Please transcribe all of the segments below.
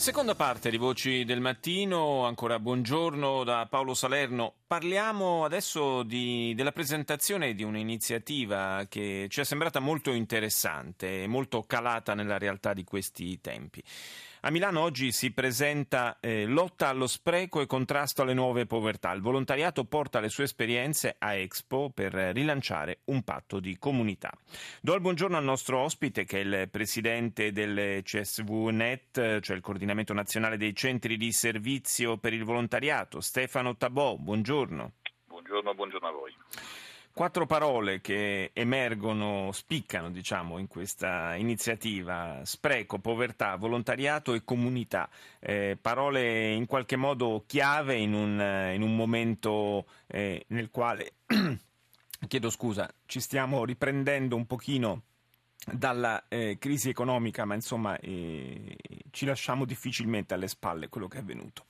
Seconda parte di Voci del Mattino, ancora buongiorno da Paolo Salerno. Parliamo adesso di, della presentazione di un'iniziativa che ci è sembrata molto interessante e molto calata nella realtà di questi tempi. A Milano oggi si presenta eh, Lotta allo spreco e contrasto alle nuove povertà. Il volontariato porta le sue esperienze a Expo per rilanciare un patto di comunità. Do il buongiorno al nostro ospite che è il presidente del CSV-NET, cioè il coordinamento nazionale dei centri di servizio per il volontariato, Stefano Tabò. Buongiorno. Buongiorno, buongiorno a voi. Quattro parole che emergono, spiccano diciamo, in questa iniziativa, spreco, povertà, volontariato e comunità, eh, parole in qualche modo chiave in un, in un momento eh, nel quale, chiedo scusa, ci stiamo riprendendo un pochino dalla eh, crisi economica, ma insomma eh, ci lasciamo difficilmente alle spalle quello che è avvenuto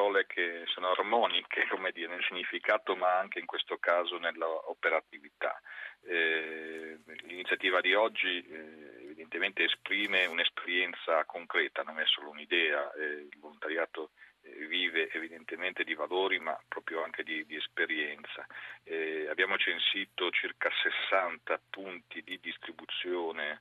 parole che sono armoniche come dire, nel significato ma anche in questo caso nell'operatività. Eh, l'iniziativa di oggi eh, evidentemente esprime un'esperienza concreta, non è solo un'idea, eh, il volontariato eh, vive evidentemente di valori ma proprio anche di, di esperienza. Eh, abbiamo censito circa 60 punti di distribuzione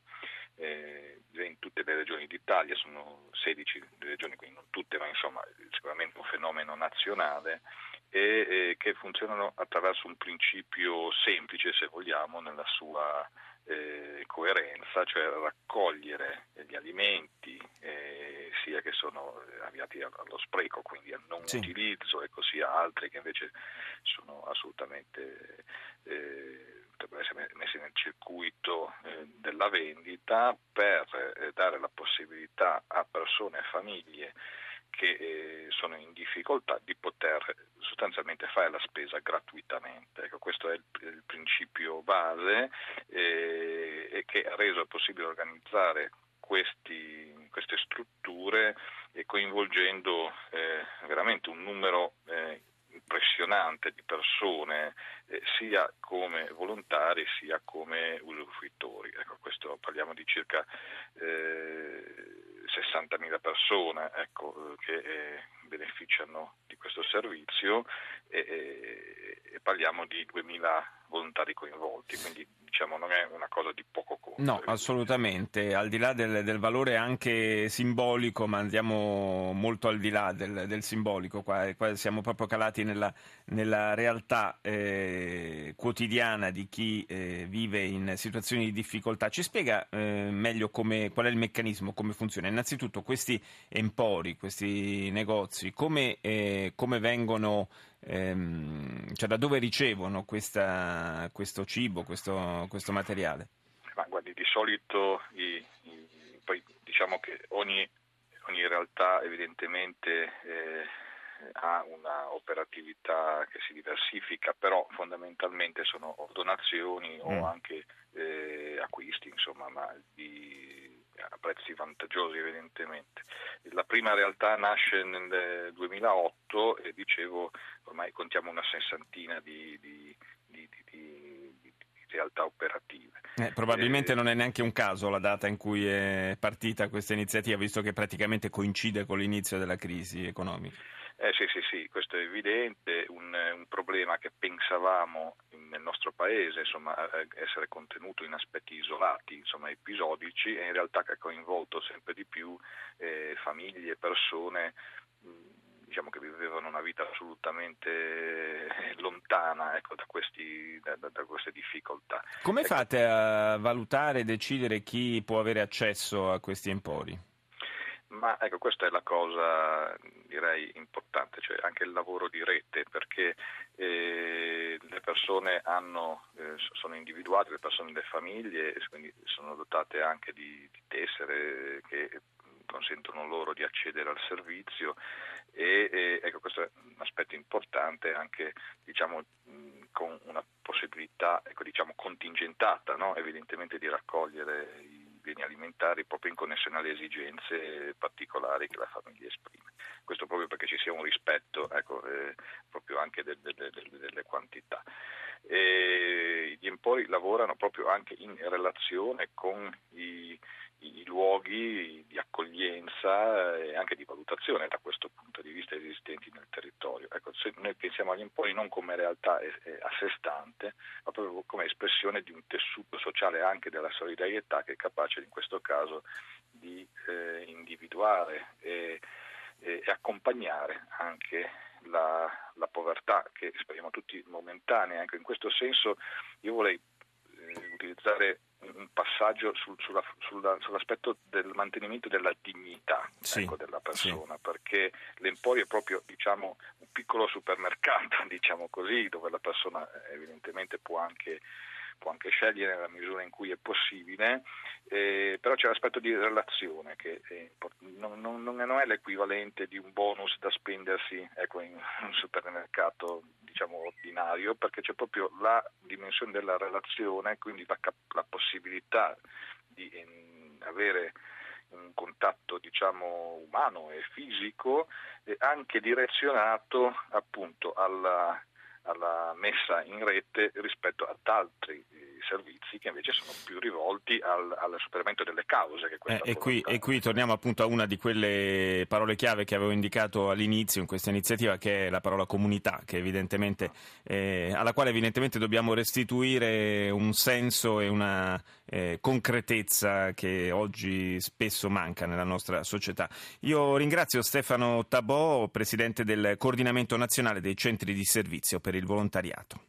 eh, in tutte le regioni d'Italia, sono 16 regioni, quindi non tutte, ma insomma sicuramente un fenomeno nazionale e eh, che funzionano attraverso un principio semplice, se vogliamo, nella sua eh, coerenza, cioè raccogliere gli alimenti eh, sia che sono avviati allo spreco, quindi al non sì. utilizzo, e così altri che invece sono assolutamente eh, potrebbero essere messi nel circuito eh, della vendita per eh, dare la possibilità a persone e famiglie che eh, sono in difficoltà di poter sostanzialmente fare la spesa gratuitamente. Ecco, questo è il, il principio base e che ha reso possibile organizzare questi, queste strutture coinvolgendo veramente un numero impressionante di persone eh, sia come volontari sia come usufruitori. Ecco, questo parliamo di circa eh, 60.000 persone ecco, che eh, beneficiano di questo servizio e, e parliamo di 2.000 volontari coinvolti, quindi diciamo, non è una cosa di poco. No, assolutamente, al di là del, del, valore anche simbolico, ma andiamo molto al di là del, del simbolico, qua, qua, siamo proprio calati nella, nella realtà eh, quotidiana di chi eh, vive in situazioni di difficoltà. Ci spiega eh, meglio come, qual è il meccanismo, come funziona? Innanzitutto questi empori, questi negozi, come, eh, come vengono ehm, cioè da dove ricevono questa, questo cibo, questo, questo, materiale? Di solito i, i, poi diciamo che ogni, ogni realtà evidentemente eh, ha una operatività che si diversifica, però fondamentalmente sono donazioni mm. o anche eh, acquisti, insomma, ma di, a prezzi vantaggiosi evidentemente. La prima realtà nasce nel 2008 e dicevo ormai contiamo una sessantina di, di, di realtà operative. Eh, probabilmente eh, non è neanche un caso la data in cui è partita questa iniziativa, visto che praticamente coincide con l'inizio della crisi economica. Eh, sì, sì, sì, questo è evidente, un, un problema che pensavamo nel nostro paese insomma, essere contenuto in aspetti isolati, insomma, episodici, e in realtà che ha coinvolto sempre di più eh, famiglie, persone diciamo, che vivevano una vita assolutamente lontana ecco, da, questi, da, da, queste difficoltà. Come ecco, fate a valutare e decidere chi può avere accesso a questi empori? Ma ecco, questa è la cosa direi importante, cioè anche il lavoro di rete, perché eh, le persone hanno, eh, sono individuate, le persone delle famiglie, quindi sono dotate anche di, di tessere che consentono loro di accedere al servizio e, e ecco, questo è un aspetto importante anche diciamo, con una possibilità ecco, diciamo, contingentata no? evidentemente di raccogliere i beni alimentari proprio in connessione alle esigenze particolari che la famiglia esprime. Questo proprio perché ci sia un rispetto ecco, eh, proprio anche del, del, del, delle quantità. E gli empori lavorano proprio anche in relazione con i, i luoghi di accoglienza e anche di valutazione da questo punto di vista esistenti nel territorio. Ecco, se noi pensiamo agli empori non come realtà a sé stante, ma proprio come espressione di un tessuto sociale anche della solidarietà che è capace in questo caso di eh, individuare e, e, accompagnare anche la, la, povertà che speriamo tutti momentanea. Ecco, in questo senso io vorrei eh, utilizzare un passaggio sul, sulla, sulla, sull'aspetto del mantenimento della dignità sì, ecco, della persona, sì. perché l'emporio è proprio diciamo, un piccolo supermercato, diciamo così, dove la persona evidentemente può anche può anche scegliere nella misura in cui è possibile, eh, però c'è l'aspetto di relazione che non, non, non, è l'equivalente di un bonus da spendersi ecco, in un supermercato diciamo, ordinario, perché c'è proprio la dimensione della relazione, quindi la, la possibilità di in, avere un contatto diciamo, umano e fisico eh, anche direzionato appunto alla alla messa in rete rispetto ad altri servizi che invece sono più rivolti al, al superamento delle cause. Eh, e, qui, e, qui, torniamo appunto a una di quelle parole chiave che avevo indicato all'inizio in questa iniziativa, che è la parola comunità, eh, alla quale evidentemente dobbiamo restituire un senso e una eh, concretezza che oggi spesso manca nella nostra società. Io ringrazio Stefano Tabò, presidente del Coordinamento Nazionale dei Centri di Servizio per il Volontariato.